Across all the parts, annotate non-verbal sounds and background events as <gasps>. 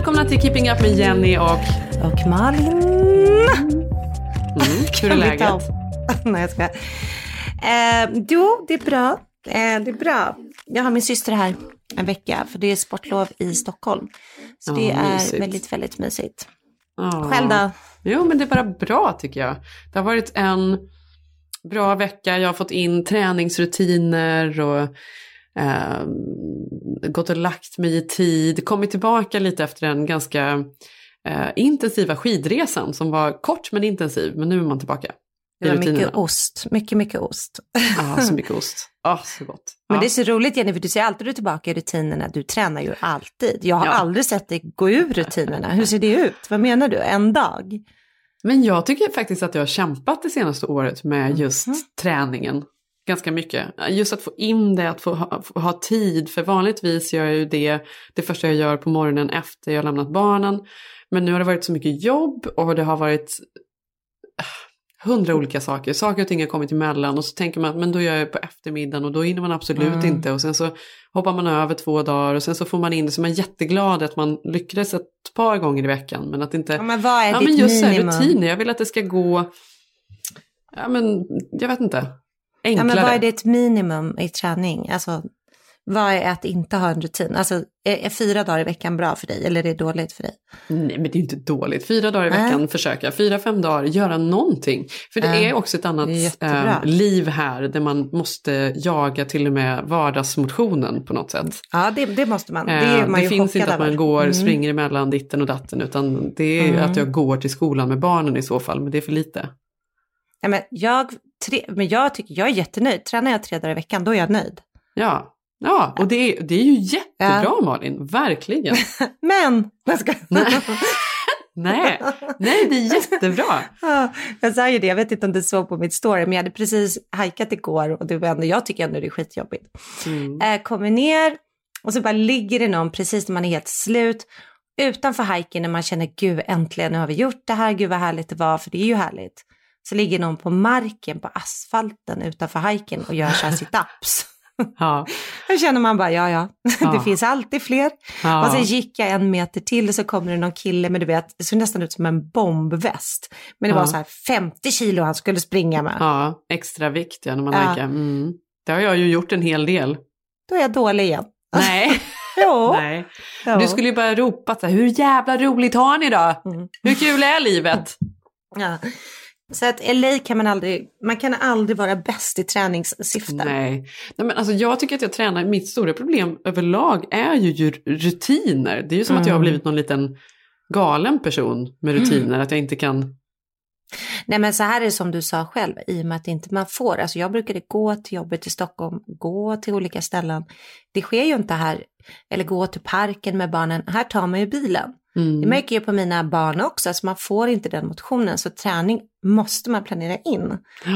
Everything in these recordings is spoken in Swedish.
Välkomna till Keeping Up med Jenny och... Och Malin. Mm, hur är läget? <laughs> Nej, jag ska. Eh, jo, det är bra. Eh, det är bra. Jag har min syster här en vecka för det är sportlov i Stockholm. Så Ja, det är mysigt. väldigt, väldigt mysigt. Ja. Själv då? Jo, men det är bara bra tycker jag. Det har varit en bra vecka. Jag har fått in träningsrutiner och eh, gått och lagt mig i tid. Kommit tillbaka lite efter den ganska eh, intensiva skidresan som var kort men intensiv. Men nu är man tillbaka. Det var mycket ost. Mycket, mycket ost. Ja, så <laughs> mycket ost. Ja, så gott. Men Ja. det är så roligt Jenny, för du ser alltid du tillbaka i rutinerna. Du tränar ju alltid. Jag har Ja. aldrig sett dig gå ur rutinerna. Hur ser det ut? Vad menar du? En dag? Men jag tycker faktiskt att jag har kämpat det senaste året med just Mhm. träningen. Ganska mycket. Just att få in det, att få ha, få ha tid. För vanligtvis gör jag ju det det första jag gör på morgonen efter jag lämnat barnen. Men nu har det varit så mycket jobb och det har varit ah, hundra olika saker. Saker och ting har kommit emellan och så tänker man att men då gör jag på eftermiddagen och då hinner man absolut Mm. inte. Och sen så hoppar man över två dagar och sen så får man in det. Så man är jätteglad att man lyckades ett par gånger i veckan. Men att inte Ja, men vad är Ja ditt men just minimum? rutiner, jag vill att det ska gå, ja men jag vet inte, Ja, enklare. men vad är ditt minimum i träning? Alltså, vad är att inte ha en rutin? Alltså, är, är fyra dagar i veckan bra för dig eller är det dåligt för dig? Nej men det är inte dåligt, fyra dagar i veckan försöka, fyra, fem dagar, göra någonting. För det Ja, är också ett annat eh, liv här där man måste jaga till och med vardagsmotionen på något sätt. Ja, det, det måste man. Det, är man det finns inte att man över. går, Mm. springer emellan ditten och datten utan det är Mm. att jag går till skolan med barnen i så fall, men det är för lite. Ja, men jag, tre, men jag tycker jag är jättenöjd. Tränar jag tre dagar i veckan, då är jag nöjd. Ja, ja och det är, det är ju jättebra Ja. Malin, verkligen. <laughs> Men! Ska... Nej. <laughs> Nej, nej det är jättebra. <laughs> Ja, jag sa ju det, jag vet inte om du såg på mitt story, men jag hade precis hajkat igår och det var ändå, jag tycker ändå det är skitjobbigt. Mm. Eh, kommer ner och så bara ligger det någon precis när man är helt slut utanför hajken när man känner gud äntligen nu har vi gjort det här, gud vad härligt det var, för det är ju härligt. Så ligger någon på marken på asfalten utanför hajken och gör så här sit-ups. <laughs> Ja, <laughs> Då känner man bara ja ja, <laughs> Ja. det finns alltid fler. ja. Och sen gick jag en meter till och så kommer det någon kille med du vet, det såg nästan ut som en bombväst. Men det Ja. var så här 50 kilo han skulle springa med. ja, extra vikt ja, när man Ja. hajkar. Mm. Det har jag ju gjort en hel del. Då är jag dålig igen. Nej, Jo. nej. jo. Du skulle ju börja ropa så här, hur jävla roligt har ni då? Mm. Hur kul är livet? Ja. Så att LA kan man aldrig, man kan aldrig vara bäst i träningssyfte. Nej. Nej, men alltså jag tycker att jag tränar, mitt stora problem överlag är ju rutiner. Det är ju som att jag har Mm. blivit någon liten galen person med rutiner, att jag inte kan... Nej men så här är det som du sa själv, i och med att inte man får, alltså jag brukade gå till jobbet i Stockholm, gå till olika ställen. Det sker ju inte här, eller gå till parken med barnen, här tar man ju bilen. Mm. Det märker jag på mina barn också, alltså man får inte den motionen, så träning måste man planera in.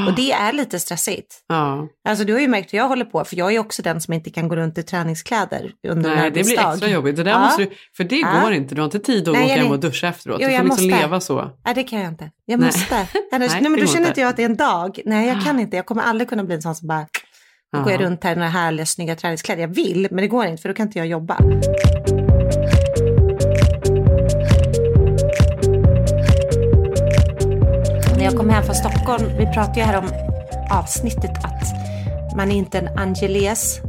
Och det är lite stressigt. Ja, Alltså du har ju märkt hur jag håller på, för jag är också den som inte kan gå runt i träningskläder under en nej det blir extra jobbigt. Det där Ja. måste du, för det går inte, du har inte tid att Nej, åka hem och duscha efteråt. Jo, du får liksom måste. leva så. Nej, det kan jag inte. Jag Nej. måste. Annars, Nej, men då känner inte. jag att det är en dag. Nej, jag kan inte. Jag kommer aldrig kunna bli en sån som bara, då går jag Ja. runt här i några härliga, snygga träningskläder. Jag vill, men det går inte, för då kan inte jag jobba. Jag kom hem från Stockholm, vi pratade ju här om avsnittet att man är inte en Angeles,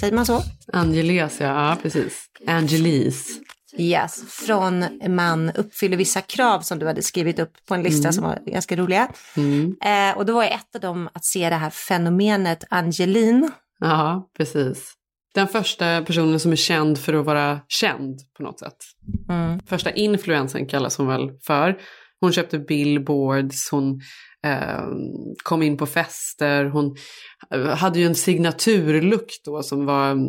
säger man så? Angeles, ja, ja precis. Angelis. Yes, från man uppfyller vissa krav som du hade skrivit upp på en lista Mm. som var ganska roliga. Mm. Eh, och då var ett av dem att se det här fenomenet Angeline. Ja, precis. Den första personen som är känd för att vara känd på något sätt. Mm. Första influensen kallas hon väl för. Hon köpte billboards, hon eh, kom in på fester, hon eh, hade ju en signaturlook då som var mm,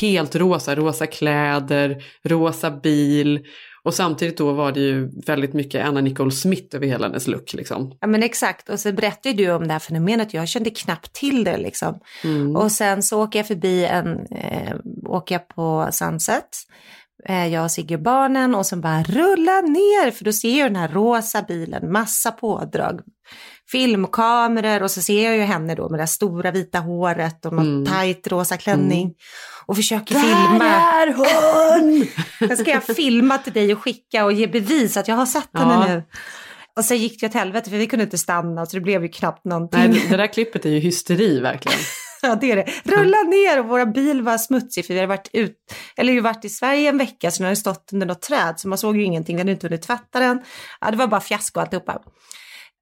helt rosa, rosa kläder, rosa bil. Och samtidigt då var det ju väldigt mycket Anna Nicole Smith över hela hennes look liksom. Ja men exakt, och så berättade du om det här fenomenet, jag kände knappt till det liksom. Mm. Och sen så åker jag förbi en, eh, åker jag på Sunset, eh, jag och Sigge barnen och sen bara rulla ner, för då ser jag den här rosa bilen, massa pådrag, filmkameror och så ser jag ju henne då med det stora vita håret och någon Mm. tajt rosa klänning. Och försöker Där filma. är hon! <laughs> Jag ska jag filma till dig och skicka och ge bevis att jag har sett henne Ja. nu. Och sen gick det åt helvete för vi kunde inte stanna så det blev ju knappt någonting. Nej, det där klippet är ju hysteri verkligen. <laughs> <laughs> Ja, det är det. Rulla ner och våra bil var smutsig för vi hade varit ut, eller ju varit i Sverige en vecka så den hade stått under något träd så man såg ju ingenting, vi hade inte hunnit tvätta den. Ja, det var bara fiasko alltihopa.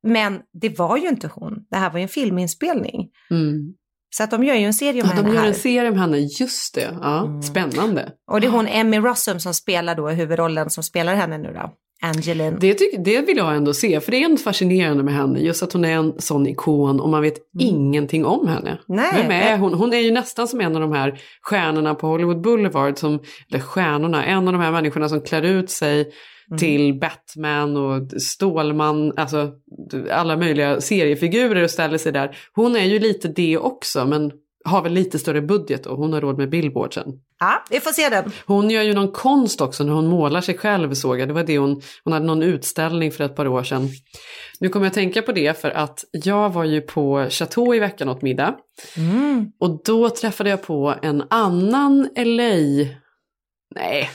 Men det var ju inte hon, det här var ju en filminspelning. Mm. Så att de gör ju en serie om Ja, henne de gör här. en serie om henne, just det. Ja, Mm. Spännande. Och det är hon Emmy Rossum som spelar då huvudrollen som spelar henne nu då, Angeline. Det, tyck, det vill jag ändå se, för det är ändå fascinerande med henne. Just att hon är en sån ikon och man vet ingenting om henne. Mm. Nej, Vem är hon? Hon är ju nästan som en av de här stjärnorna på Hollywood Boulevard, som, eller stjärnorna, en av de här människorna som klär ut sig Mm. till Batman och Stålman, alltså alla möjliga seriefigurer och ställer sig där. Hon är ju lite det också, men har väl lite större budget och hon har råd med billboardsen. Ja, vi får se den. Hon gör ju någon konst också när hon målar sig själv såg jag. Det var det hon, hon hade någon utställning för ett par år sedan. Nu kommer jag att tänka på det för att jag var ju på Chateau i veckan åt middag. Mm. Och då träffade jag på en annan LA... Nej,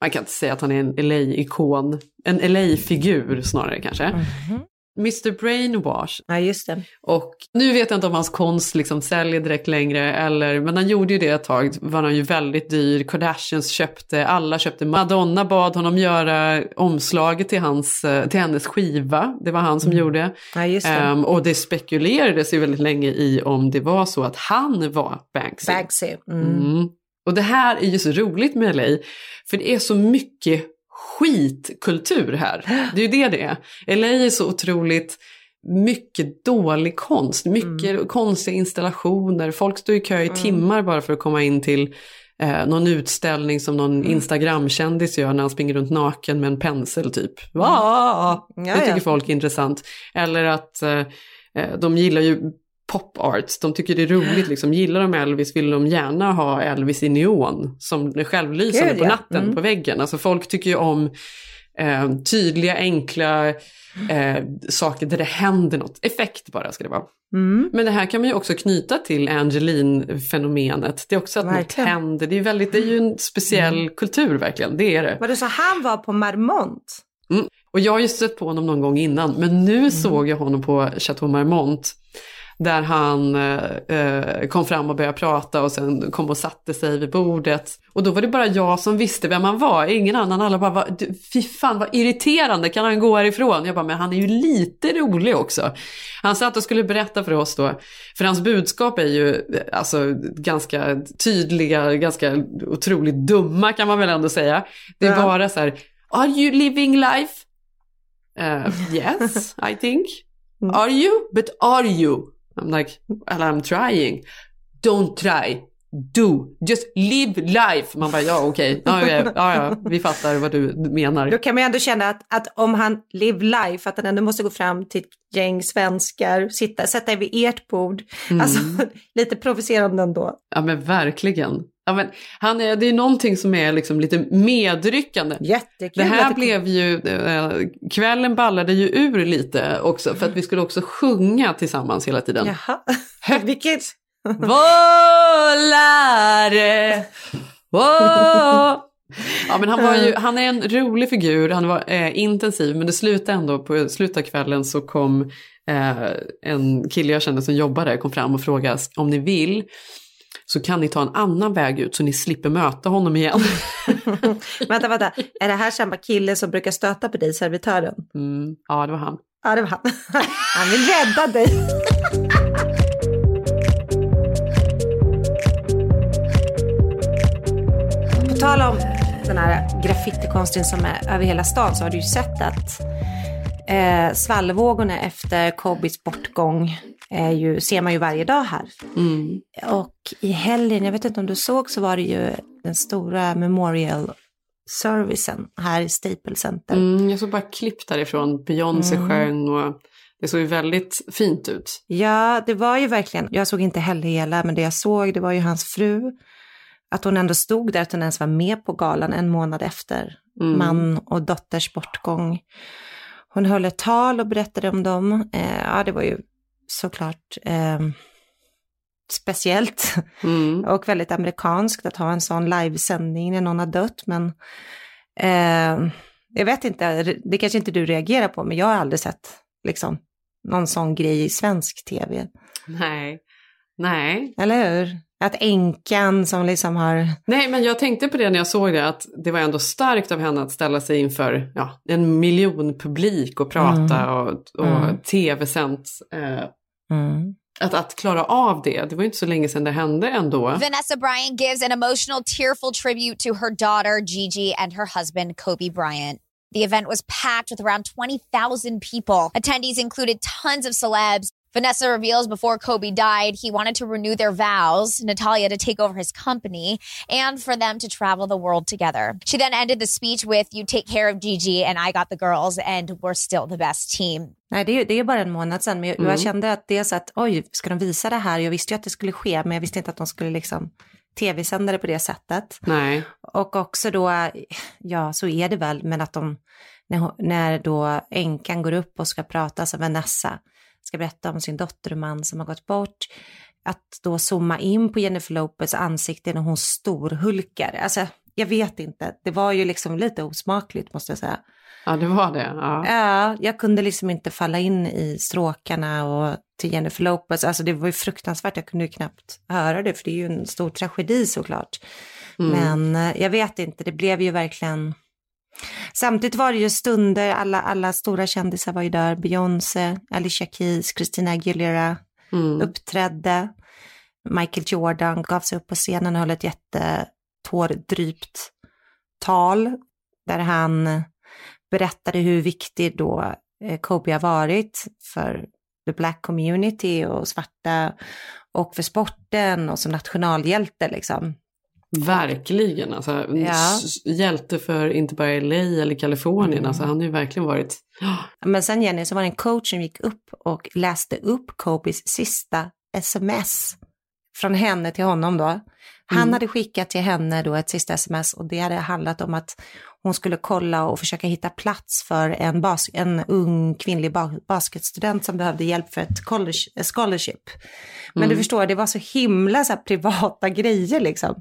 man kan inte säga att han är en LA-ikon. En LA-figur snarare kanske. Mhm. Mr Brainwash. Ja, just det. Och nu vet jag inte om hans konst liksom säljer direkt längre, eller, men han gjorde ju det ett tag, var han ju väldigt dyr, Kardashians köpte, alla köpte, Madonna bad honom göra omslaget till, hans, eh, till hennes skiva, det var han som gjorde. Ja, just det. Ehm, och det spekulerades ju väldigt länge i om det var så att han var Banksy. Bagsy. Mm. Mm. Och det här är ju så roligt med LA, för det är så mycket skitkultur här. Det är ju det det är. LA är så otroligt mycket dålig konst, mycket konstiga installationer. Folk står i kö i timmar bara för att komma in till eh, någon utställning som någon Instagram-kändis gör när han springer runt naken med en pensel typ. Va? Ja, Det tycker folk är intressant. Eller att eh, eh, de gillar ju pop art, de tycker det är roligt liksom. Gillar de Elvis vill de gärna ha Elvis i neon som är självlysande Gud, på natten Mm. på väggen. Alltså folk tycker ju om eh, tydliga, enkla eh, saker där det händer något. Effekt bara ska det vara. Mm. Men det här kan man ju också knyta till Angeline-fenomenet. Det är också att Verkligen. något händer. Det är, väldigt, det är ju en speciell kultur verkligen, det är det. Var det så han var på Marmont? Och jag har ju stött på honom någon gång innan, men nu såg jag honom på Chateau Marmont. Där han eh, eh, kom fram och började prata och sen kom och satte sig vid bordet. Och då var det bara jag som visste vem han var, ingen annan. Alla bara, "Va- du, fy fan vad irriterande, kan han gå härifrån? Jag bara, men han är ju lite rolig också. Han satt och skulle berätta för oss då, för hans budskap är ju eh, alltså ganska tydliga, ganska otroligt dumma kan man väl ändå säga. Det är Ja. bara så här, are you living life? Uh, yes, I think. Mm. Are you? But are you? I'm like, well, I'm trying. Don't try. Do. Just live life. Man bara, ja okej. Ja, okej. ja, ja, vi fattar vad du Då menar. kan man ju ändå känna att, att om han live life, att han ändå måste gå fram till ett gäng svenskar, sitta, sätta vid ert bord. Mm. Alltså <laughs> lite provocerande ändå. Ja men verkligen. Ja, men han är, det är någonting som är liksom lite medryckande. Jättekul. Det här blev ju, eh, kvällen ballade ju ur lite också för att vi skulle också sjunga tillsammans hela tiden. Jaha. <laughs> Vilket... Wow! Ja men han var ju, han är en rolig figur, han var eh, intensiv men det slutade ändå, på slutet av kvällen så kom eh, en kille jag kände som jobbar där, kom fram och frågade om ni vill så kan ni ta en annan väg ut så ni slipper möta honom igen. <laughs> vänta, vänta. Är det här samma kille som brukar stöta på dig, servitören? Mm, ja, det var han. Ja, det var han. <laughs> Han vill rädda dig. På tal om den här graffitikonsten som är över hela stan så har du ju sett att eh, svallvågorna efter Kobis bortgång är ju, ser man ju varje dag här. Mm. Och i helgen, jag vet inte om du såg, så var det ju den stora memorial servicen här i Staples Center. Mm, jag såg bara klipp därifrån. Beyoncé Mm. sjöng och det såg ju väldigt fint ut. Ja, det var ju verkligen, jag såg inte heller hela, men det jag såg det var ju hans fru. Att hon ändå stod där, att hon ens var med på galan en månad efter Mm. man och dotters bortgång. Hon höll ett tal och berättade om dem. Eh, ja, det var ju såklart eh, speciellt <laughs> Mm. och väldigt amerikanskt att ha en sån livesändning när någon har dött. Men eh, jag vet inte, det kanske inte du reagerar på, men jag har aldrig sett liksom, någon sån grej i svensk tv. Nej. Nej. Eller hur? Att änkan som liksom har... Nej, men jag tänkte på det när jag såg det, att det var ändå starkt av henne att ställa sig inför ja, en miljon publik och prata Mm. och, och Mm. tv-sänt. Eh, Mm. att, att klara av det, det var ju inte så länge sedan det hände ändå. Vanessa Bryant gives an emotional, tearful tribute to her daughter, Gigi, and her husband, Kobe Bryant. The event was packed with around 20,000 people. Attendees included tons of celebs. Vanessa reveals before Kobe died, he wanted to renew their vows, Natalia to take over his company, and for them to travel the world together. She then ended the speech with, You take care of Gigi, and I got the girls, and we're still the best team. Nej, det är, det är bara en månad sedan, men jag, Mm. jag kände att det är så att, oj, ska de visa det här? Jag visste ju att det skulle ske, men jag visste inte att de skulle liksom tv-sända det på det sättet. Nej. Och också då, ja så är det väl, men att de, när, när då änkan går upp och ska prata, alltså Vanessa, ska berätta om sin dotter och man som har gått bort, att då zooma in på Jennifer Lopez ansikte när hon storhulkar. Alltså, jag vet inte, det var ju liksom lite osmakligt måste jag säga. Ja, det var det. Ja. Ja, jag kunde liksom inte falla in i stråkarna och till Jennifer Lopez. Alltså det var ju fruktansvärt, jag kunde ju knappt höra det, för det är ju en stor tragedi såklart. Mm. Men eh, jag vet inte, det blev ju verkligen... Samtidigt var det ju stunder, alla, alla stora kändisar var ju där. Beyoncé, Alicia Keys, Christina Aguilera Mm. uppträdde. Michael Jordan gav sig upp på scenen och höll ett jättetårdrypt tal där han berättade hur viktig då eh, Kobe har varit för the black community och svarta och för sporten och som nationalhjälte liksom. Verkligen, alltså. Ja. Hjälte för inte bara LA eller Kalifornien, Mm. alltså han har ju verkligen varit... Men sen Jenny så var det en coach som gick upp och läste upp Kobes sista sms från henne till honom då. Han Mm. hade skickat till henne då ett sista sms och det hade handlat om att hon skulle kolla och försöka hitta plats för en, bas en ung kvinnlig ba basketstudent som behövde hjälp för ett college, eh, scholarship. Men Mm. du förstår, det var så himla så privata <laughs> grejer liksom.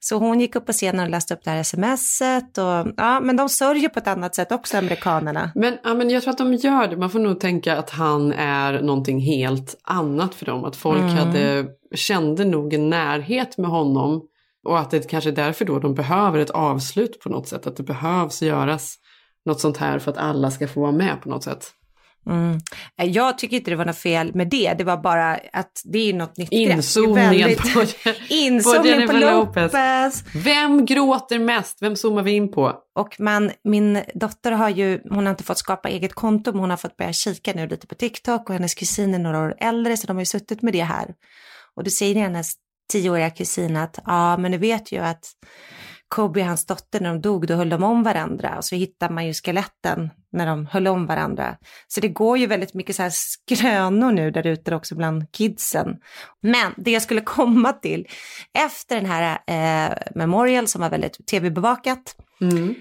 Så hon gick upp på scenen och läste upp det här smset och ja, men de sörjer på ett annat sätt också, amerikanerna. Men, ja, men jag tror att de gör det. Man får nog tänka att han är någonting helt annat för dem. Att folk Mm. hade, kände nog en närhet med honom. Och att det kanske är därför då de behöver ett avslut på något sätt. Att det behövs göras något sånt här för att alla ska få vara med på något sätt. Mm. Jag tycker inte det var något fel med det, det var bara att det är något nytt. Inzoomningen Väldigt- på, <laughs> på Jennifer Lopez. Lopez. Vem gråter mest? Vem zoomar vi in på? Och man, min dotter har ju, hon har inte fått skapa eget konto, men hon har fått börja kika nu lite på TikTok och hennes kusin är några år äldre, så de har ju suttit med det här. Och då säger hennes tioåriga kusin att, ja men du vet ju att Kobe och hans dotter när de dog, då höll de om varandra och så hittar man ju skeletten när de höll om varandra. Så det går ju väldigt mycket så här skrönor nu där ute också bland kidsen. Men det jag skulle <laughs> komma till, efter den här eh, Memorial som var väldigt tv-bevakat, Mm.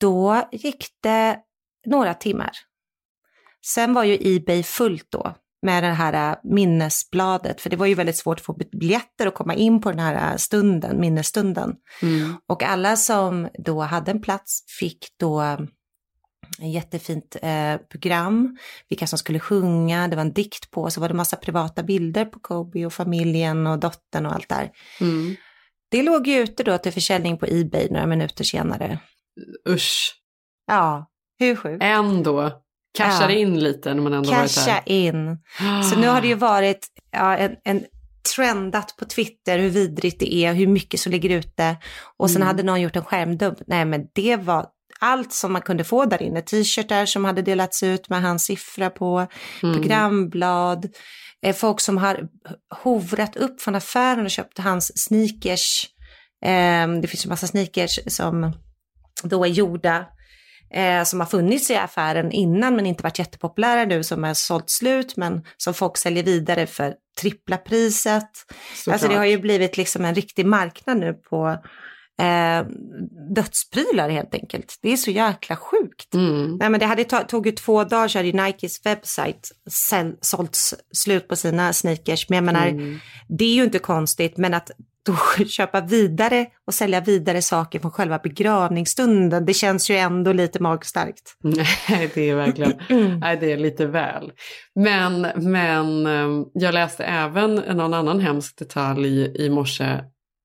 då gick det några timmar. Sen var ju Ebay fullt då med det här äh, minnesbladet, för det var ju väldigt svårt att få biljetter och komma in på den här äh, stunden, minnesstunden. Mm. Och alla som då hade en plats fick då ett jättefint eh, program, vilka som skulle sjunga, det var en dikt på, så var det massa privata bilder på Kobe och familjen och dottern och allt där. Mm. Det låg ju ute då till försäljning på Ebay några minuter senare. Usch. Ja, hur sjukt? Ändå. Cashar Ja. in lite när man ändå varit Casha där. in. Så nu har det ju varit ja, en, en trendat på Twitter hur vidrigt det är, hur mycket som ligger ute. Och sen Mm. hade någon gjort en skärmdump. Nej men det var allt som man kunde få där inne. T-shirtar som hade delats ut med hans siffra på, Mm. programblad. Eh, folk som har hovrat upp från affären och köpt hans sneakers. Eh, det finns ju massa sneakers som då är gjorda eh, som har funnits i affären innan men inte varit jättepopulära nu som har sålt slut men som folk säljer vidare för trippla priset. Såklart. Alltså det har ju blivit liksom en riktig marknad nu på eh, dödsprylar helt enkelt. Det är så jäkla sjukt. Mm. Nej men det hade tog ju två dagar så hade ju Nikes webbsajt sålts slut på sina sneakers. Men jag menar, Mm. det är ju inte konstigt men att då <laughs> köpa vidare och sälja vidare saker från själva begravningsstunden, det känns ju ändå lite magstarkt. <laughs> Nej, det är verkligen, <clears throat> nej det är lite väl. Men, men eh, jag läste även någon annan hemsk detalj i morse.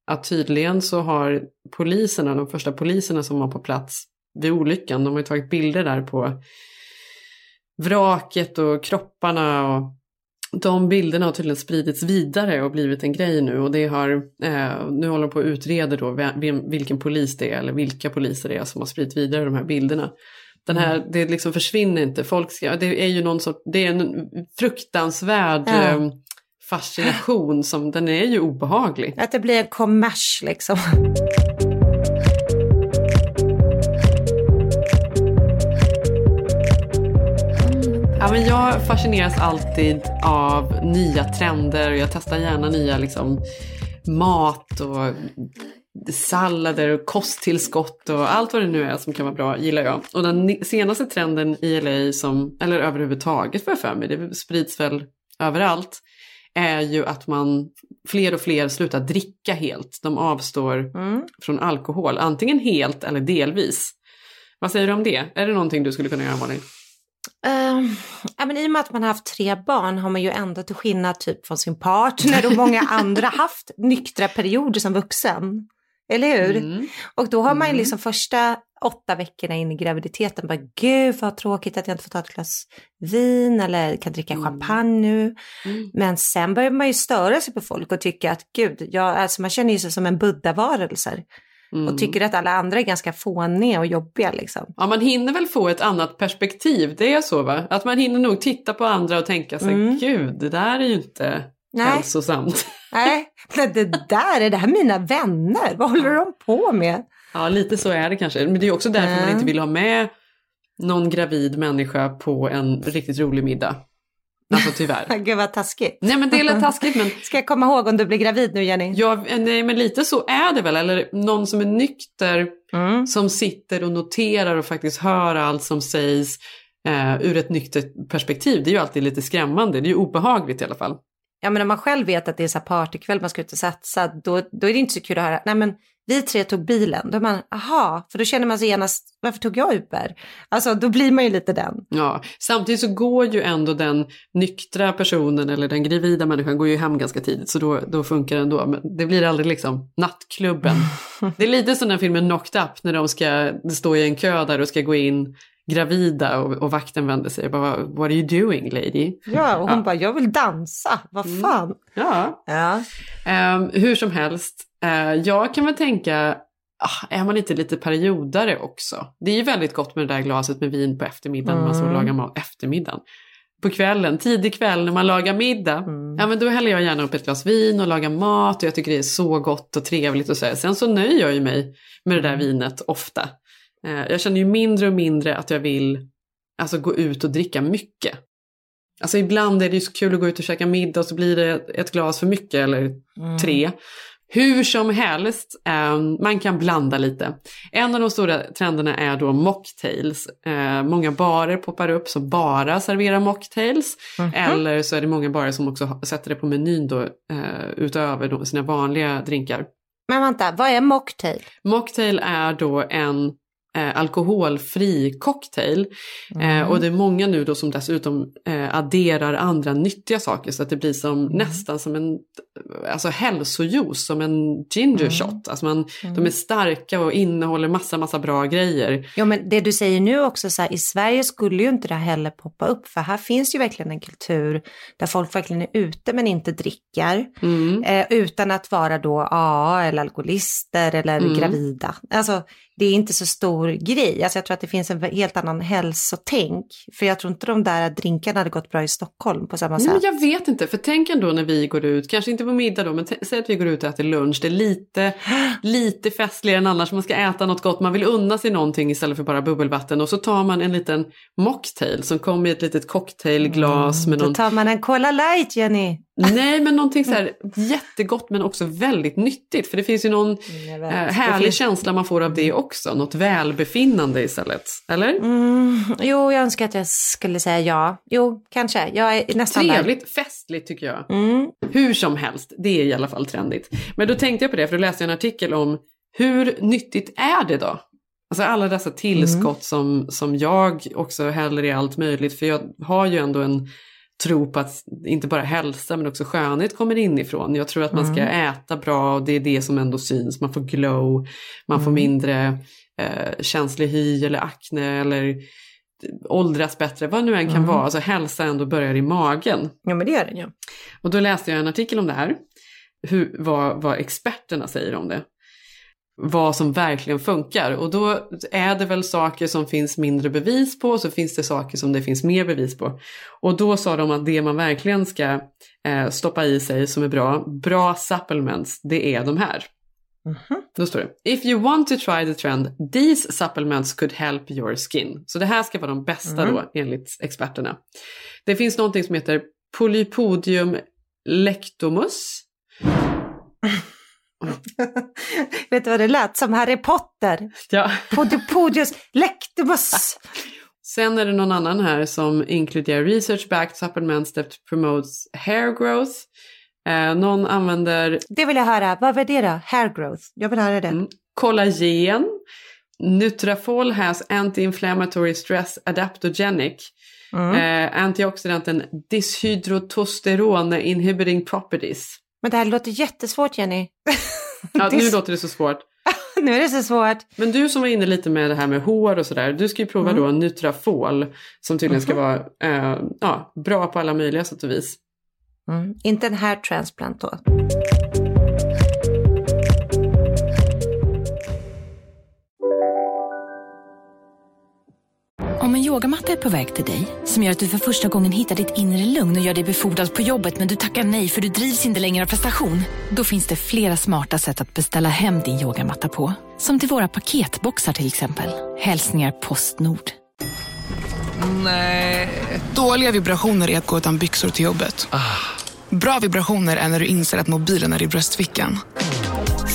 Att tydligen så har poliserna, de första poliserna som var på plats vid olyckan, de har ju tagit bilder där på vraket och kropparna och de bilderna har tydligen spridits vidare och blivit en grej nu och det har, eh, nu håller de på att utreda då vem, vilken polis det är eller vilka poliser det är som har spridit vidare de här bilderna. Den här, det liksom försvinner inte, folk ska, det är ju någon sorts, det är en fruktansvärd Ja. eh, fascination som, den är ju obehaglig. Att det blir en kommers liksom. Ja, men jag fascineras alltid av nya trender och jag testar gärna nya liksom, mat och sallader och kosttillskott och allt vad det nu är som kan vara bra gillar jag. Och den senaste trenden i LA som, eller överhuvudtaget för jag för mig, det sprids väl överallt, är ju att man, fler och fler slutar dricka helt. De avstår Mm. från alkohol, antingen helt eller delvis. Vad säger du om det? Är det någonting du skulle kunna göra Malin? Ehm, ja, men I och med att man har haft tre barn har man ju ändå till skillnad typ från sin partner och många <laughs> andra haft nyktra perioder som vuxen. Eller hur? Mm. Och då har man ju Mm. liksom första åtta veckorna in i graviditeten bara gud vad tråkigt att jag inte får ta ett glas vin eller kan dricka Mm. champagne nu. Mm. Men sen börjar man ju störa sig på folk och tycka att gud, jag, alltså man känner ju sig som en buddha-varelser. Mm. Och tycker att alla andra är ganska fåniga och jobbiga liksom. Ja, man hinner väl få ett annat perspektiv, det är så va? Att man hinner nog titta på andra och tänka sig, Mm. gud, det där är ju inte Nej. hälsosamt. Nej, det där, är det här mina vänner? Vad håller de på med? Ja, lite så är det kanske. Men det är också därför man Mm. inte vill ha med någon gravid människa på en riktigt rolig middag. Alltså tyvärr. <laughs> Gud vad taskigt. Nej men det är lite <laughs> taskigt men Ska jag komma ihåg om du blir gravid nu Jenny? Ja, nej, men lite så är det väl. Eller någon som är nykter Mm. som sitter och noterar och faktiskt hör allt som sägs eh, ur ett nyktert perspektiv. Det är ju alltid lite skrämmande. Det är ju obehagligt i alla fall. Ja men om man själv vet att det är så partykväll man ska ut och satsa, då, då är det inte så kul att höra, nej men vi tre tog bilen, då är man, aha, för då känner man sig genast, varför tog jag Uber? Alltså då blir man ju lite den. Ja, samtidigt så går ju ändå den nyktra personen eller den gravida människan går ju hem ganska tidigt så då, då funkar det ändå. Men det blir aldrig liksom nattklubben. <laughs> det är lite som den filmen Knocked Up när de ska stå i en kö där och ska gå in gravida och, och vakten vänder sig och bara What are you doing lady? Ja, och hon Ja. bara, jag vill dansa, vad Mm. fan. Ja, Ja. Ehm, hur som helst, jag kan väl tänka, ah, är man inte lite periodare också? Det är ju väldigt gott med det där glaset med vin på eftermiddagen, man står och Mm. lagar mat eftermiddagen. På kvällen, tidig kväll när man lagar middag, Mm. ja men då häller jag gärna upp ett glas vin och lagar mat och jag tycker det är så gott och trevligt och så. Sen så nöjer jag ju mig med det där Mm. vinet ofta. Eh, jag känner ju mindre och mindre att jag vill alltså, gå ut och dricka mycket. Alltså ibland är det ju så kul att gå ut och käka middag och så blir det ett glas för mycket eller Mm. Hur som helst, eh, man kan blanda lite. En av de stora trenderna är då mocktails. Eh, många barer poppar upp som bara serverar mocktails. Mhm. Eller så är det många barer som också sätter det på menyn då, eh, utöver då sina vanliga drinkar. Men vänta, vad är mocktail? Mocktail är då en eh, alkoholfri cocktail. Eh, och det är många nu då som dessutom eh, adderar andra nyttiga saker så att det blir som nästan som en alltså hälsojuice, som en ginger shot. Alltså man, De är starka och innehåller massa, massa bra grejer. Jo men det du säger nu också så här, i Sverige skulle ju inte det här heller poppa upp för här finns ju verkligen en kultur där folk verkligen är ute men inte dricker. Mm. Eh, utan att vara då AA eller alkoholister eller Mm. gravida. Alltså det är inte så stor grej. Alltså jag tror att det finns en helt annan hälsotänk. För jag tror inte de där drinkarna hade gått bra i Stockholm på samma Nej, men sätt. jag vet inte, för tänk ändå när vi går ut, kanske inte på middag då, men säg att vi går ut och äter lunch. Det är lite, lite festligare än annars. Man ska äta något gott, man vill unna sig någonting istället för bara bubbelvatten. Och så tar man en liten mocktail som kommer i ett litet cocktailglas med Då någon... tar man en Cola light Jenny. Nej, men någonting så här jättegott men också väldigt nyttigt. För det finns ju någon eh, härlig finns- känsla man får av det också. Något välbefinnande istället. Eller? Mm, jo, jag önskar att jag skulle säga ja. Jo, kanske. Jag är nästan där. Trevligt, festligt tycker jag. Mm. Hur som helst, det är i alla fall trendigt. Men då tänkte jag på det, för då läste jag en artikel om hur nyttigt är det då? Alltså alla dessa tillskott som, som jag också häller i allt möjligt, för jag har ju ändå en tro på att inte bara hälsa men också skönhet kommer inifrån. Jag tror att man ska äta bra och det är det som ändå syns. Man får glow, man får mindre eh, känslig hy eller akne eller åldras bättre, vad nu än kan vara. Alltså hälsa ändå börjar i magen. Ja, men det gör den ju. Och då läste jag en artikel om det här. Hur, vad, vad experterna säger om det. Vad som verkligen funkar. Och då är det väl saker som finns mindre bevis på och så finns det saker som det finns mer bevis på. Och då sa de att det man verkligen ska eh, stoppa i sig som är bra, bra supplements, det är de här. Då står det, if you want to try the trend, these supplements could help your skin. Så det här ska vara de bästa då enligt experterna. Det finns någonting som heter Polypodium lectomus. <laughs> Vet du vad det lät som? Harry Potter. Ja. Podipodius lectibus. Sen är det någon annan här som inkluderar research-backed supplements that promotes hair growth. Eh, någon använder Det vill jag höra. Vad var det då? Hair growth. Jag vill höra det. Mm. kollagen. Nutrafol has anti-inflammatory stress adaptogenic. Eh, antioxidanten dishydrotosteron inhibiting properties. Men det här låter jättesvårt Jenny. Ja, <laughs> nu låter det så svårt. <laughs> nu är det så svårt. Men du som var inne lite med det här med hår och sådär. Du ska ju prova då Nutrafol som tydligen ska vara eh, ja, bra på alla möjliga sätt och vis. Mm. Inte en hair transplant då. Om en yogamatta är på väg till dig, som gör att du för första gången hittar ditt inre lugn och gör dig befordrad på jobbet men du tackar nej för du drivs inte längre av prestation. Då finns det flera smarta sätt att beställa hem din yogamatta på. Som till våra paketboxar till exempel. Hälsningar Postnord. Dåliga vibrationer är att gå utan byxor till jobbet. Bra vibrationer är när du inser att mobilen är i bröstfickan.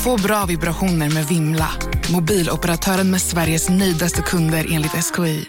Få bra vibrationer med Vimla. Mobiloperatören med Sveriges nöjdaste kunder enligt SKI.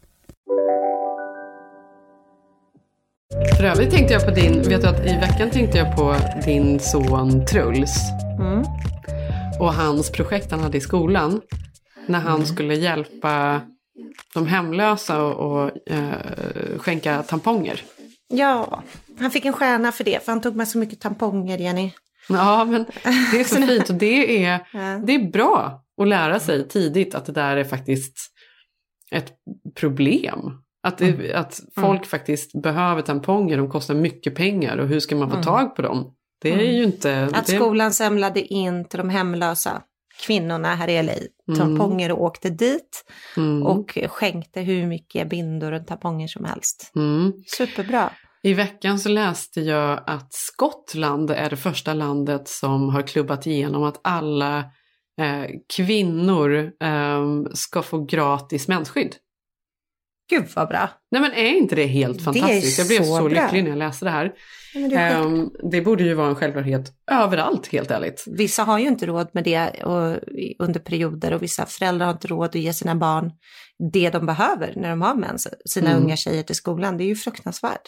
För övrigt tänkte jag på din, vet du att i veckan tänkte jag på din son Truls. Och hans projekt han hade i skolan. När han skulle hjälpa de hemlösa och, och eh, skänka tamponger. Ja, han fick en stjärna för det för han tog med så mycket tamponger Jenny. Ja, men det är så <laughs> fint och det är, det är bra att lära sig tidigt att det där är faktiskt ett problem. Att, det, att folk faktiskt behöver tamponger, de kostar mycket pengar och hur ska man få tag på dem? Det är ju inte... Att det, skolan samlade in till de hemlösa kvinnorna här i LA tamponger och åkte dit Mm. och skänkte hur mycket bindor och tamponger som helst. Mm. Superbra. I veckan så läste jag att Skottland är det första landet som har klubbat igenom att alla eh, kvinnor eh, ska få gratis mensskydd. Gud vad bra. Nej men är inte det helt fantastiskt? jag blev så, så lycklig när jag läste det här. Det, Ehm, det borde ju vara en självklarhet överallt helt ärligt. Vissa har ju inte råd med det och, under perioder och vissa föräldrar har inte råd att ge sina barn det de behöver när de har mens, sina Mm. unga tjejer till skolan. Det är ju fruktansvärt.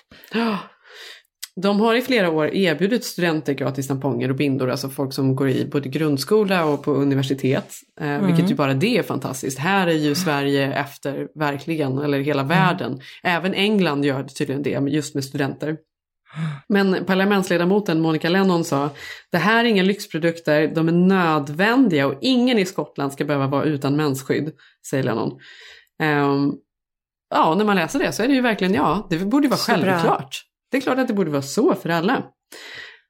De har i flera år erbjudit studenter gratis tamponger och bindor, alltså folk som går i både grundskola och på universitet. Eh, Mm. Vilket ju bara det är fantastiskt. Här är ju Sverige efter, verkligen, eller hela Mm. världen. Även England gör tydligen det, just med studenter. Men parlamentsledamoten Monica Lennon sa, det här är inga lyxprodukter, de är nödvändiga och ingen i Skottland ska behöva vara utan mensskydd, säger Lennon. Ehm, ja, när man läser det så är det ju verkligen, ja, det borde ju vara Så bra. Det är klart att det borde vara så för alla.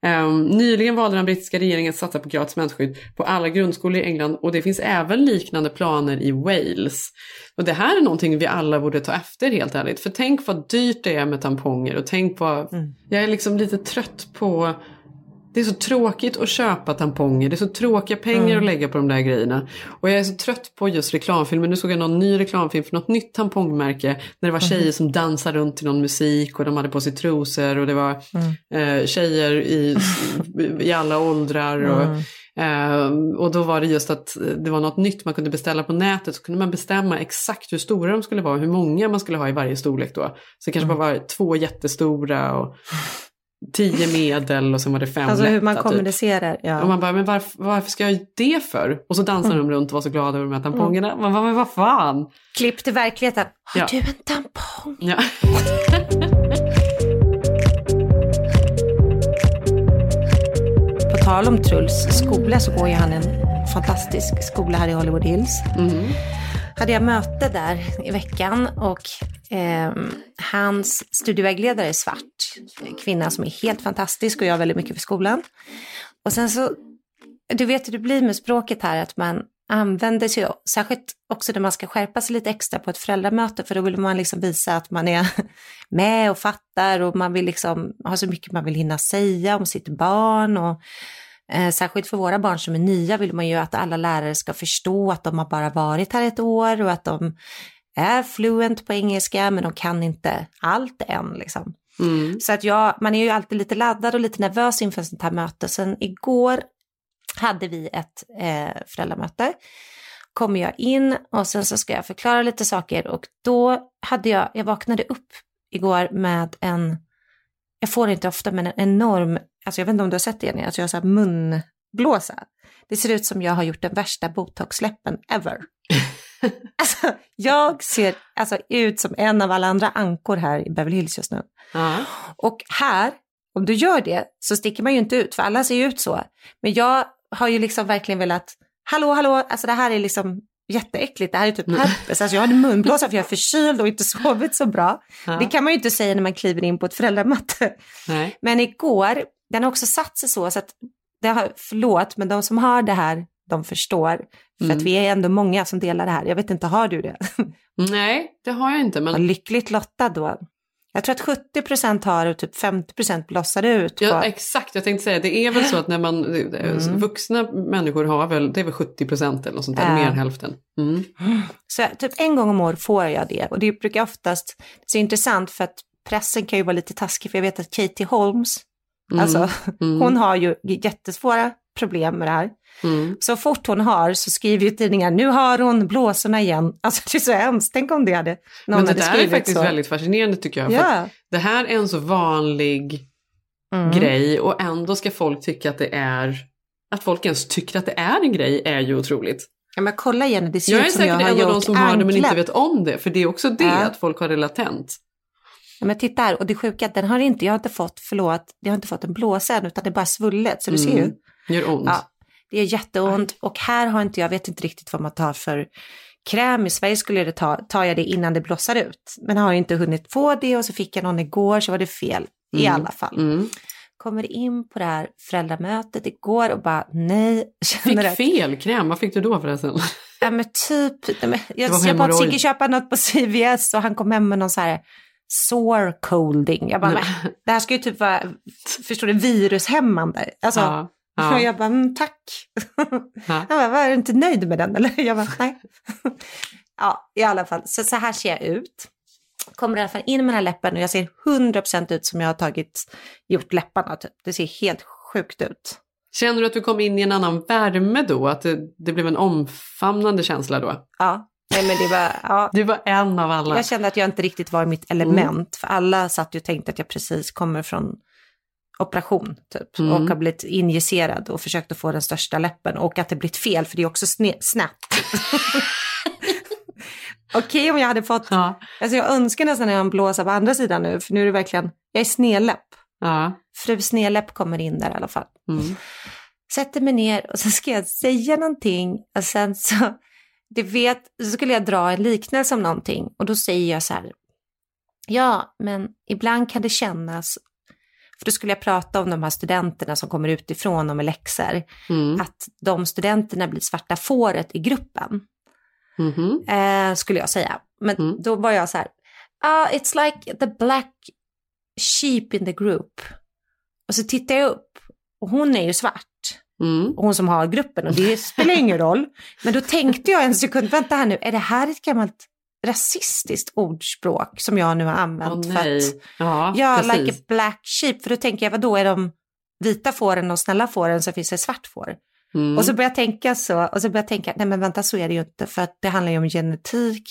Ehm, nyligen valde den brittiska regeringen att satsa på gratis mensskydd på alla grundskolor i England och det finns även liknande planer i Wales. Och det här är någonting vi alla borde ta efter helt ärligt. För tänk vad dyrt det är med tamponger och tänk vad... Mm. Jag är liksom lite trött på... Det är så tråkigt att köpa tamponger, det är så tråkiga pengar Mm. att lägga på de där grejerna. Och jag är så trött på just reklamfilmer. Nu såg jag någon ny reklamfilm för något nytt tampongmärke. När det var tjejer som dansade runt till någon musik och de hade på sig trosor och det var eh, tjejer i, <laughs> i alla åldrar. Och, eh, och då var det just att det var något nytt man kunde beställa på nätet. Så kunde man bestämma exakt hur stora de skulle vara och hur många man skulle ha i varje storlek då. Så det kanske bara var två jättestora och tio medel och sen var det fem Alltså hur lätta, man typ. kommunicerar. Ja. Och man bara, men varför, varför ska jag det för? Och så dansar Mm. de runt och var så glada över de här tampongerna. Man bara, men vad fan? Klipp till verkligheten. Har Ja. du en tampong? Ja. <laughs> På tal om Truls skola så går ju han en fantastisk skola här i Hollywood Hills. Mm. Hade jag möte där i veckan och eh, hans studievägledare är svart. En Kvinna som är helt fantastisk och gör väldigt mycket för skolan. Och sen så, du vet hur det blir med språket här att man använder sig, särskilt också när man ska skärpa sig lite extra på ett föräldramöte för då vill man liksom visa att man är <laughs> med och fattar och man vill liksom ha så mycket man vill hinna säga om sitt barn och särskilt för våra barn som är nya vill man ju att alla lärare ska förstå att de har bara varit här ett år och att de är fluent på engelska men de kan inte allt än liksom. Mm. Så att jag, man är ju alltid lite laddad och lite nervös inför sånt här möte. Sen igår hade vi ett eh, föräldramöte. Kommer jag in och sen så ska jag förklara lite saker och då hade jag, jag vaknade upp igår med en, jag får det inte ofta men en enorm, alltså jag vet inte om du har sett det Jenny, alltså jag har så här munblåsa. Det ser ut som jag har gjort den värsta botoxläppen ever. <laughs> alltså jag ser alltså, ut som en av alla andra ankor här i Beverly Hills just nu. Ja. Och här, om du gör det så sticker man ju inte ut, för alla ser ju ut så. Men jag har ju liksom verkligen velat, hallå, hallå, alltså det här är liksom jätteäckligt, det här är typ herpes, alltså jag hade munblåsa för jag är förkyld och inte sovit så bra. Ja. Det kan man ju inte säga när man kliver in på ett föräldramöte. Nej. Men igår, den har också satt sig så, så att, det har, förlåt, men de som har det här, de förstår. För Mm. att vi är ändå många som delar det här. Jag vet inte, har du det? Nej, det har jag inte. Men lyckligt lottad då. Jag tror att 70 procent har och typ 50 procent blossar ut. ja, på- exakt, jag tänkte säga det är väl så att när man, Mm. vuxna människor har väl, det är väl 70 procent eller något sånt där, Ja. mer än hälften. Mm. Så typ en gång om år får jag det. Och det brukar oftast, det är intressant för att pressen kan ju vara lite taskig. För jag vet att Katie Holmes, Mm. alltså Mm. hon har ju jättesvåra problem med det här. Mm. Så fort hon har så skriver ju tidningar, nu har hon blåsorna igen. <laughs> Alltså det är så hemskt, tänk om det hade någon Men det hade där är faktiskt så. väldigt fascinerande tycker jag. Att Det här är en så vanlig Mm. grej och ändå ska folk tycka att det är, att folk ens tycker att det är en grej är ju otroligt. Ja men kolla igen, det ser Jag är ut som jag säkert en av de som har det men inte vet om det. För det är också det, Ja. att folk har det latent. Ja, men titta här, och det sjuka är den har inte, jag har inte fått, förlåt, jag har inte fått en blåsa än, utan det är bara svullet, så du ser ju. Gör ont. Ja, det är jätteont och här har inte, jag vet inte riktigt vad man tar för kräm. I Sverige skulle det ta, tar jag det innan det blossar ut. Men har inte hunnit få det och så fick jag någon igår så var det fel i Mm. alla fall. Mm. Kommer in på det här föräldramötet igår och bara nej. <laughs> Fick att, fel kräm, vad fick du då förresten? ja men typ, nej, men, jag, jag bad. Sigge köpa något på CVS och han kom hem med någon så här sore colding. Jag bara, Nej. det här ska ju typ vara, förstår du, virushämmande. Alltså, Ja. Ja. Och jag bara, mm, tack. Ja. <laughs> Jag bara, var du inte nöjd med den eller? <laughs> Jag bara, nej. <laughs> ja, i alla fall, så, så här ser jag ut. Kommer i alla fall in med den här läppen och jag ser 100% ut som jag har tagit, gjort läpparna. Typ. Det ser helt sjukt ut. Känner du att du kom in i en annan värme då? Att det, det blev en omfamnande känsla då? Ja, Nej, men det var, ja. Du var en av alla. Jag kände att jag inte riktigt var i mitt element. Mm. För alla satt ju och tänkte att jag precis kommer från operation typ. Mm. Och har blivit injicerad och försökt att få den största läppen. Och att det blivit fel för det är också snabbt. <laughs> Okej okay, om jag hade fått, ja. alltså jag önskar nästan att jag blåsa på andra sidan nu. För nu är det verkligen, jag är snedläpp. Ja. Fru snedläpp kommer in där i alla fall. Mm. Sätter mig ner och så ska jag säga någonting och sen så det vet, så skulle jag dra en liknelse om någonting och då säger jag så här, ja, men ibland kan det kännas, för då skulle jag prata om de här studenterna som kommer utifrån och med läxor, mm. att de studenterna blir svarta fåret i gruppen. Mm eh, skulle jag säga. Men mm. då var jag så här, ah, it's like the black sheep in the group. Och så tittar jag upp och hon är ju svart. Mm. Hon som har gruppen och det spelar ingen roll. Men då tänkte jag en sekund, vänta här nu, är det här ett gammalt rasistiskt ordspråk som jag nu har använt? Oh, för att, ja, ja like a black sheep, för då tänker jag, vad då är de vita fåren och snälla fåren så finns det svart får. Mm. Och så börjar jag tänka så, och så börjar jag tänka, nej men vänta så är det ju inte, för att det handlar ju om genetik,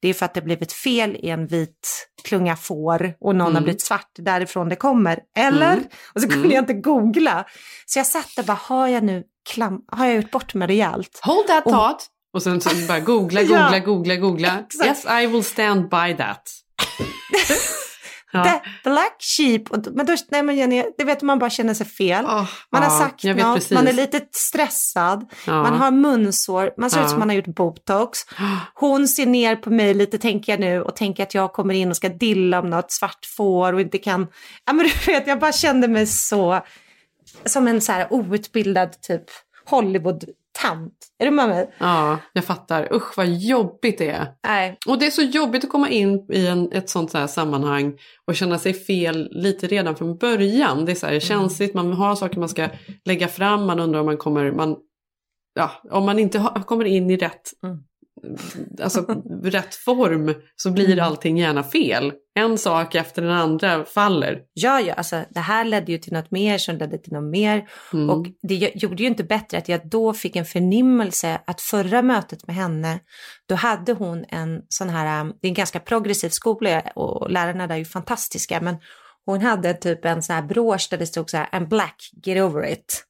det är för att det blivit fel i en vit klunga får och någon mm. har blivit svart, därifrån det kommer, eller? Mm. Och så kunde mm. jag inte googla. Så jag satt där bara, har jag nu klam, har jag gjort bort mig rejält? Hold that och, thought! Och sen så bara googla, googla, <laughs> ja, googla, googla. Yes, I will stand by that. <laughs> Ja. The black sheep. Men då, nej men Jenny, det vet man bara känner sig fel. Oh, man har sagt något, precis. man är lite stressad, ja. man har munsår, man ser ja. ut som man har gjort botox. <gasps> Hon ser ner på mig lite tänker jag nu och tänker att jag kommer in och ska dilla om något svart får och inte kan. Ja men <laughs> du vet, jag bara kände mig så som en så här outbildad typ Hollywood tant. Är du med mig? Ja, jag fattar. Usch vad jobbigt det är. Nej. Och det är så jobbigt att komma in i en, ett sånt här sammanhang och känna sig fel lite redan från början. Det är så här mm. känsligt, man har saker man ska lägga fram, man undrar om man kommer, man, ja, om man inte ha, kommer in i rätt mm alltså, rätt form så blir mm. allting gärna fel. En sak efter den andra faller. Ja, ja, alltså det här ledde ju till något mer som ledde till något mer. Mm. Och det gjorde ju inte bättre att jag då fick en förnimmelse att förra mötet med henne, då hade hon en sån här, det är en ganska progressiv skola och lärarna där är ju fantastiska, men hon hade typ en sån här brosch där det stod så här, en black, get over it.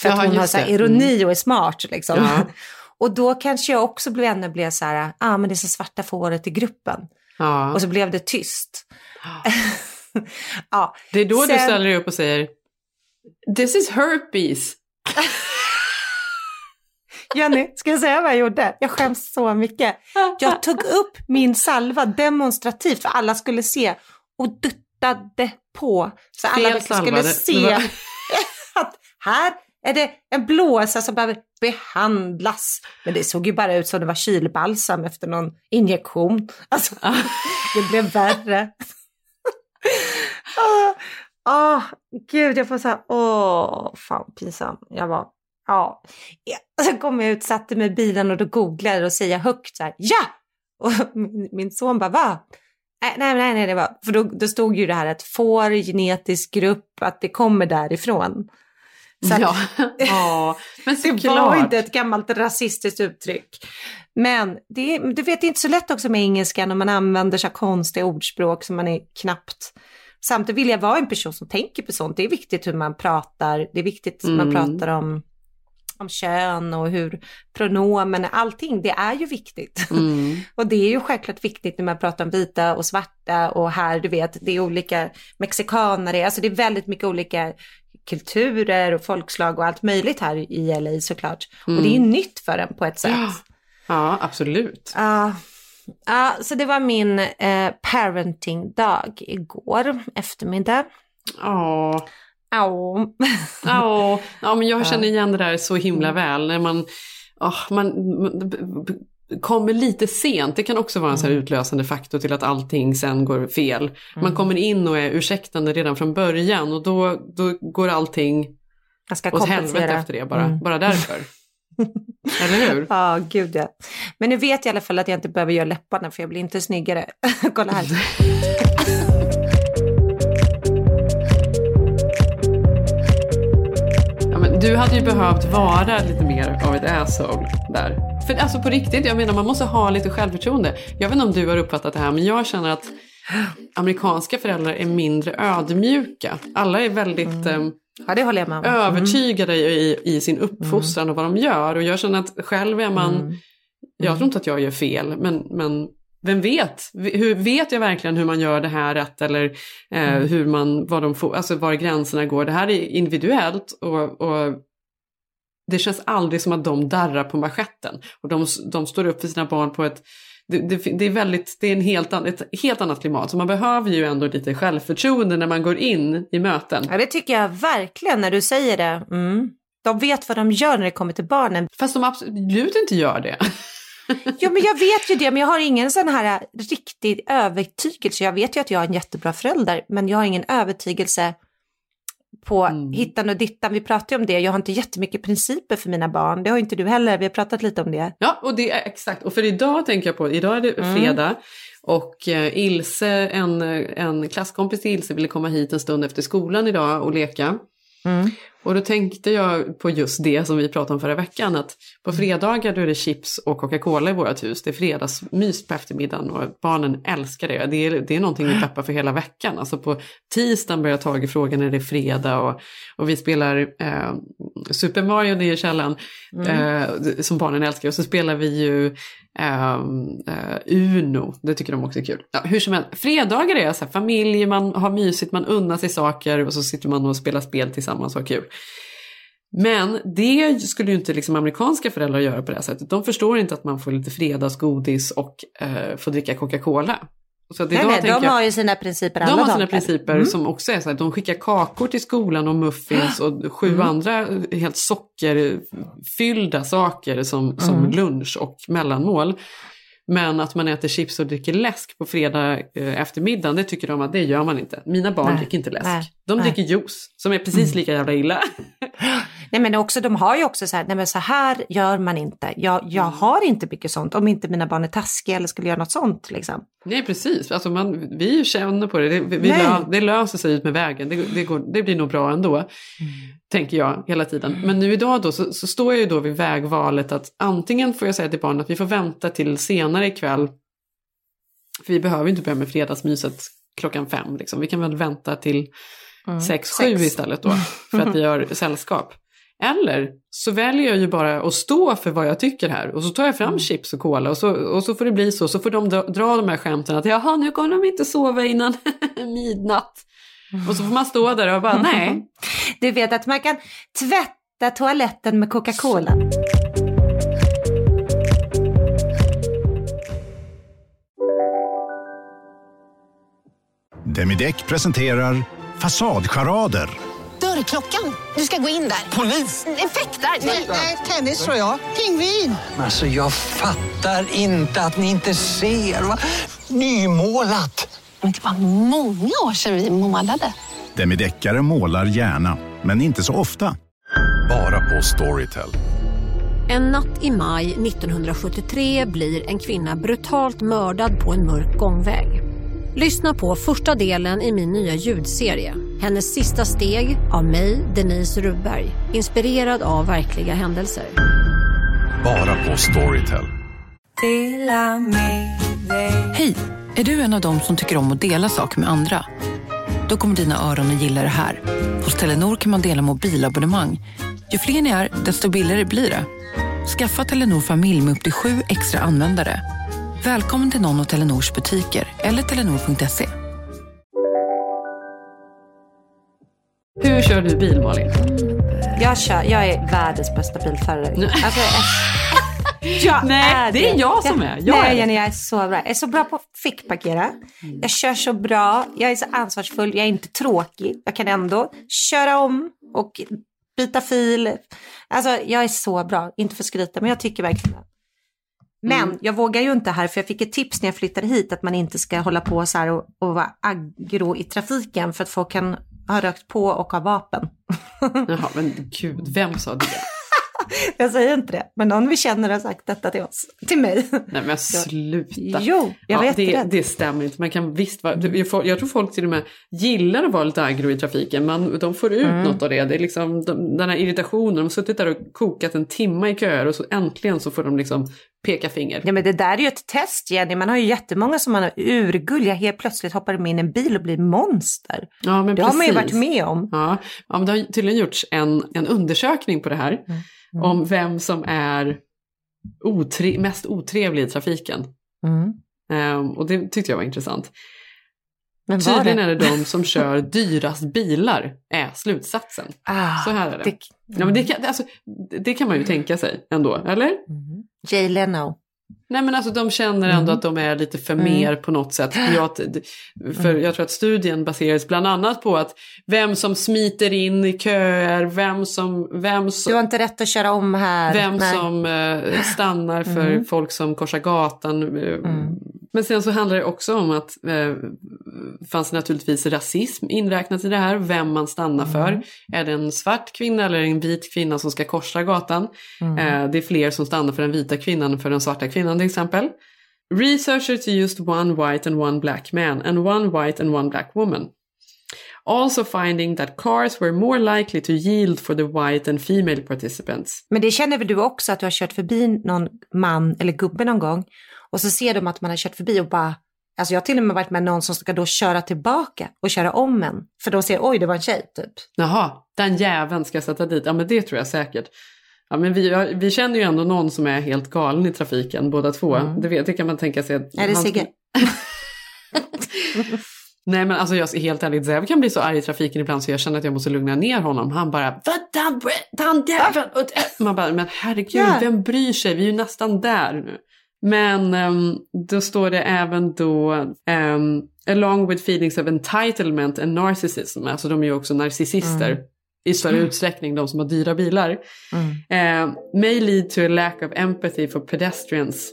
För att hon har så här ironi mm. och är smart liksom. Ja. <laughs> Och då kanske jag också blev ännu blev så här, ah men det är så svarta fåret i gruppen. Ja. Och så blev det tyst. <gasps> ja. Det är då Sen... du ställer dig upp och säger, this is herpes. <laughs> Jenny, ska jag säga vad jag gjorde? Jag skäms så mycket. Jag tog upp min salva demonstrativt för alla skulle se och duttade på så alla skulle se <laughs> att här är det en blåsa som behöver behandlas? Men det såg ju bara ut som det var kylbalsam efter någon injektion. Alltså, <laughs> det blev värre. Åh, oh, oh, gud, jag får så här, åh, oh, fan pinsam. Jag var, ja. ja. Så kom jag ut, satte mig i bilen och då googlade och säger högt så här, ja! Och min, min son bara, va? Nej, nej, nej, det var, för då, då stod ju det här att får genetisk grupp, att det kommer därifrån. Så ja. <laughs> ja, men det var inte ett gammalt rasistiskt uttryck. Men det, du vet, det är inte så lätt också med engelska när man använder så konstiga ordspråk som man är knappt... Samtidigt vill jag vara en person som tänker på sånt. Det är viktigt hur man pratar. Det är viktigt hur mm. man pratar om, om kön och hur pronomen, allting, det är ju viktigt. Mm. <laughs> och det är ju självklart viktigt när man pratar om vita och svarta och här, du vet, det är olika mexikanare, alltså det är väldigt mycket olika kulturer och folkslag och allt möjligt här i LA såklart. Mm. Och det är ju mm. nytt för en på ett sätt. Ja, ja absolut. Ja, uh, så det var min uh, parenting-dag igår eftermiddag. Ja. Ja. <laughs> ja, men jag känner igen det där så himla väl. När man, oh, man, kommer lite sent. Det kan också vara en så mm. utlösande faktor till att allting sen går fel. Man mm. kommer in och är ursäktande redan från början och då, då går allting Jag ska och helvete efter det bara, Mm. bara därför. <laughs> Eller hur? Ja, gud ja. Men nu vet jag i alla fall att jag inte behöver göra läpparna för jag blir inte snyggare. <laughs> Kolla här. Ja, men du hade ju behövt vara lite mer av ett asshole där. För alltså på riktigt, jag menar man måste ha lite självförtroende. Jag vet inte om du har uppfattat det här, men jag känner att amerikanska föräldrar är mindre ödmjuka. Alla är väldigt eh, Ja, det håller jag med om. övertygade i, i sin uppfostran och vad de gör. Och jag känner att själv är man, Mm. jag tror inte att jag gör fel, men, men vem vet? Hur, vet jag verkligen hur man gör det här rätt eller eh, Mm. hur man, vad de får, alltså var gränserna går. Det här är individuellt och, och det känns aldrig som att de darrar på manschetten. Och de, de står upp för sina barn på ett det, det, det är väldigt, det är en helt, an, ett helt annat klimat. Så man behöver ju ändå lite självförtroende när man går in i möten. Ja, det tycker jag verkligen när du säger det. Mm. De vet vad de gör när det kommer till barnen. Fast de absolut inte gör det. Jo, men jag vet ju det, men jag har ingen sån här riktig övertygelse. Jag vet ju att jag är en jättebra förälder, men jag har ingen övertygelse på Mm. hittan och dittan. Vi pratar ju om det. Jag har inte jättemycket principer för mina barn. Det har inte du heller. Vi har pratat lite om det. Ja, och det är exakt. Och för idag tänker jag på, idag är det Mm. fredag. Och eh, Ilse, en, en klasskompis till Ilse ville komma hit en stund efter skolan idag och leka. Mm. Och då tänkte jag på just det som vi pratade om förra veckan. Att på fredagar då är det chips och Coca-Cola i vårt hus. Det är fredagsmys på eftermiddagen och barnen älskar det. Det är, det är någonting vi peppar för hela veckan. Alltså på tisdagen börjar Tage fråga när det är fredag och, och vi spelar eh, Super Mario nere i källaren Mm. eh, som barnen älskar. Och så spelar vi ju ehm, uh, Uno, det tycker de också är kul. Ja, hur som helst, fredagar är så här, familj, man har mysigt, man unnar sig saker och så sitter man och spelar spel tillsammans och har kul. Men det skulle ju inte liksom amerikanska föräldrar göra på det här sättet. De förstår inte att man får lite fredagsgodis och eh, får dricka Coca-Cola. Så att Nej, nej, de jag- har ju sina principer. de alla har sina dagar. principer Mm. som också är så här, de skickar kakor till skolan och muffins <gasps> och sju Mm. andra helt sockerfyllda saker som, som Mm. lunch och mellanmål. Men att man äter chips och dricker läsk på fredag eh, eftermiddagen, det tycker de att det gör man inte. Mina barn Nej, dricker inte läsk. nej, de dricker juice, som är precis Mm. lika jävla illa. <laughs> Nej men också, de har ju också så här, nej men så här gör man inte. Jag, jag Mm. har inte mycket sånt om inte mina barn är taskiga eller skulle göra något sånt liksom. Nej precis, alltså man, vi känner på det, det, vi, lö, det löser sig ut med vägen, det, det, går, det blir nog bra ändå. Tänker jag hela tiden. Men nu idag då så, så står jag ju då vid vägvalet att antingen får jag säga till barnen att vi får vänta till senare ikväll. För vi behöver inte börja med fredagsmyset klockan fem. Liksom. Vi kan väl vänta till Mm. sex, sju istället då. För att vi har sällskap. Eller så väljer jag ju bara att stå för vad jag tycker här. Och så tar jag fram chips och cola och så, och så får det bli så. Så får de dra, dra de här skämten att jaha nu kommer de inte sova innan <laughs> midnatt. Och så får man stå där och bara <laughs> nej. Du vet att man kan tvätta toaletten med Coca-Cola. Demideck presenterar Fasadcharader. Dörrklockan. Du ska gå in där. Polis? Effektar? Nej, tennis tror jag. Pingvin. Alltså jag fattar inte att ni inte ser. Va? Nymålat! Men det var många år sedan vi målade. Demideckare målar gärna, men inte så ofta. Bara på Storytel. En natt i maj 1973 blir en kvinna brutalt mördad på en mörk gångväg. Lyssna på första delen i min nya ljudserie. Hennes sista steg av mig, Denise Rubberg. Inspirerad av verkliga händelser. Bara på Storytel. Hej! Är du en av dem som tycker om att dela saker med andra? Då kommer dina öron att gilla det här. Hos Telenor kan man dela mobilabonnemang. Ju fler ni är, desto billigare blir det. Skaffa Telenor familj med upp till sju extra användare. Välkommen till någon av Telenors butiker eller telenor.se. Hur kör du bil Malin? Jag, kör, jag är världens bästa bilförare. Alltså, jag, <laughs> Nej, det är jag som är. Jag Nej är. Jenny, jag är så bra. Jag är så bra på att fickparkera. Jag kör så bra. Jag är så ansvarsfull. Jag är inte tråkig. Jag kan ändå köra om och byta fil. Alltså, jag är så bra. Inte för att skryta, men jag tycker verkligen det. Men Mm. jag vågar ju inte här, för jag fick ett tips när jag flyttade hit att man inte ska hålla på så här och, och vara aggro i trafiken för att folk kan har rökt på och har vapen. Jaha, men gud, vem sa det? <laughs> Jag säger inte det, men någon vi känner har sagt detta till oss, till mig. Nej men <laughs> sluta. Jo, jag ja, det, jätterädd. det stämmer inte. Man kan visst vara, jag, jag tror folk till och med gillar att vara lite aggro i trafiken. Man, de får ut Mm. något av det. Det är liksom de, den här irritationen. De har suttit där och kokat en timme i köer och så äntligen så får de liksom peka finger. Ja men det där är ju ett test Jenny, man har ju jättemånga som man har urgulliga, helt plötsligt hoppar de in i en bil och blir monster. Ja, men det har man ju precis. varit med om. Ja, ja men det har tydligen gjorts en, en undersökning på det här. Mm. Om vem som är otre, mest otrevlig i trafiken. Mm. Ehm, och det tyckte jag var intressant. Men var Tydligen det? är det de som kör <laughs> dyrast bilar, är slutsatsen. Ah, Så här är det. det- Ja, men det, kan, alltså, det kan man ju tänka sig ändå, eller? Jay Leno. Nej men alltså de känner ändå Mm. att de är lite för Mm. mer på något sätt. <gasps> Jag, för jag tror att studien baseras bland annat på att vem som smiter in i köer, vem som, vem som, Du har inte rätt att köra om här. vem Nej. som eh, stannar för Mm. folk som korsar gatan. eh, Men sen så handlar det också om att eh, fanns naturligtvis rasism inräknat i det här. Vem man stannar Mm. för. Är det en svart kvinna eller en vit kvinna som ska korsa gatan? Mm. Eh, det är fler som stannar för den vita kvinnan än för den svarta kvinnan till exempel. Researchers used one white and one black man and one white and one black woman. Also finding that cars were more likely to yield for the white and female participants. Men det känner väl du också att du har kört förbi någon man eller gubbe någon gång och så ser de att man har kört förbi och bara Alltså jag har till och med varit med någon som ska då köra tillbaka och köra om en. För de ser, oj det var en tjej typ. Jaha, den jäveln ska jag sätta dit. Ja men det tror jag säkert. Ja, men vi, vi känner ju ändå någon som är helt galen i trafiken båda två. Mm. Det, vet, det kan man tänka sig. Att Är det Sigge? <laughs> Nej men alltså jag helt ärligt jag kan bli så arg i trafiken ibland så jag känner att jag måste lugna ner honom. Han bara Vad den, den jäveln! Och det-" <laughs> Man bara, men herregud, Ja. vem bryr sig? Vi är ju nästan där nu. Men ehm, då står det även då ehm, along with feelings of entitlement and narcissism. Alltså de är ju också narcissister Mm. I större utsträckning, de som har dyra bilar. Mm. Eh, may lead to a lack of empathy for pedestrians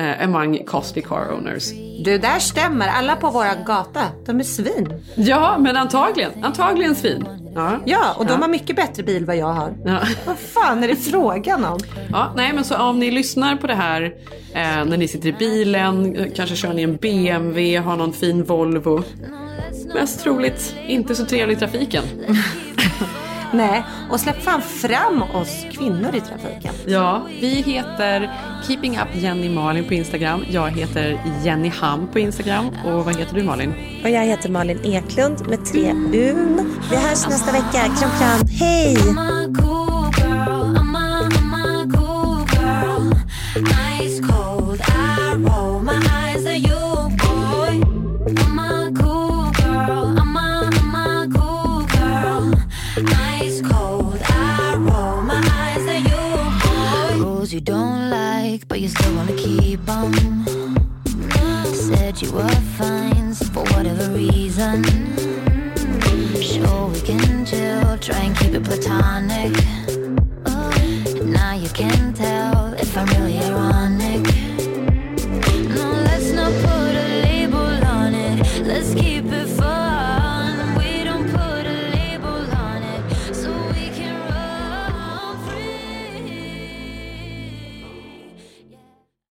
eh, among costly car owners. Du, där stämmer. Alla på våra gata, de är svin. Ja, men antagligen. Antagligen svin. Ja, Ja, och de Ja. har mycket bättre bil vad jag har. Ja. Vad fan är det frågan om? Ja, nej men så om ni lyssnar på det här eh, när ni sitter i bilen, eh, kanske kör ni en BMW, har någon fin Volvo. Mest troligt inte så trevlig i trafiken. Nej, och släpp fan fram oss kvinnor i trafiken. Ja, vi heter Keeping Up Jenny Malin på Instagram. Jag heter Jenny Ham på Instagram. Och vad heter du Malin? Och jag heter Malin Eklund med tre Un. Vi hörs nästa vecka. Kram, kram. Hej! 'Em. Said you were fine for whatever reason. Sure, we can chill, try and keep it platonic.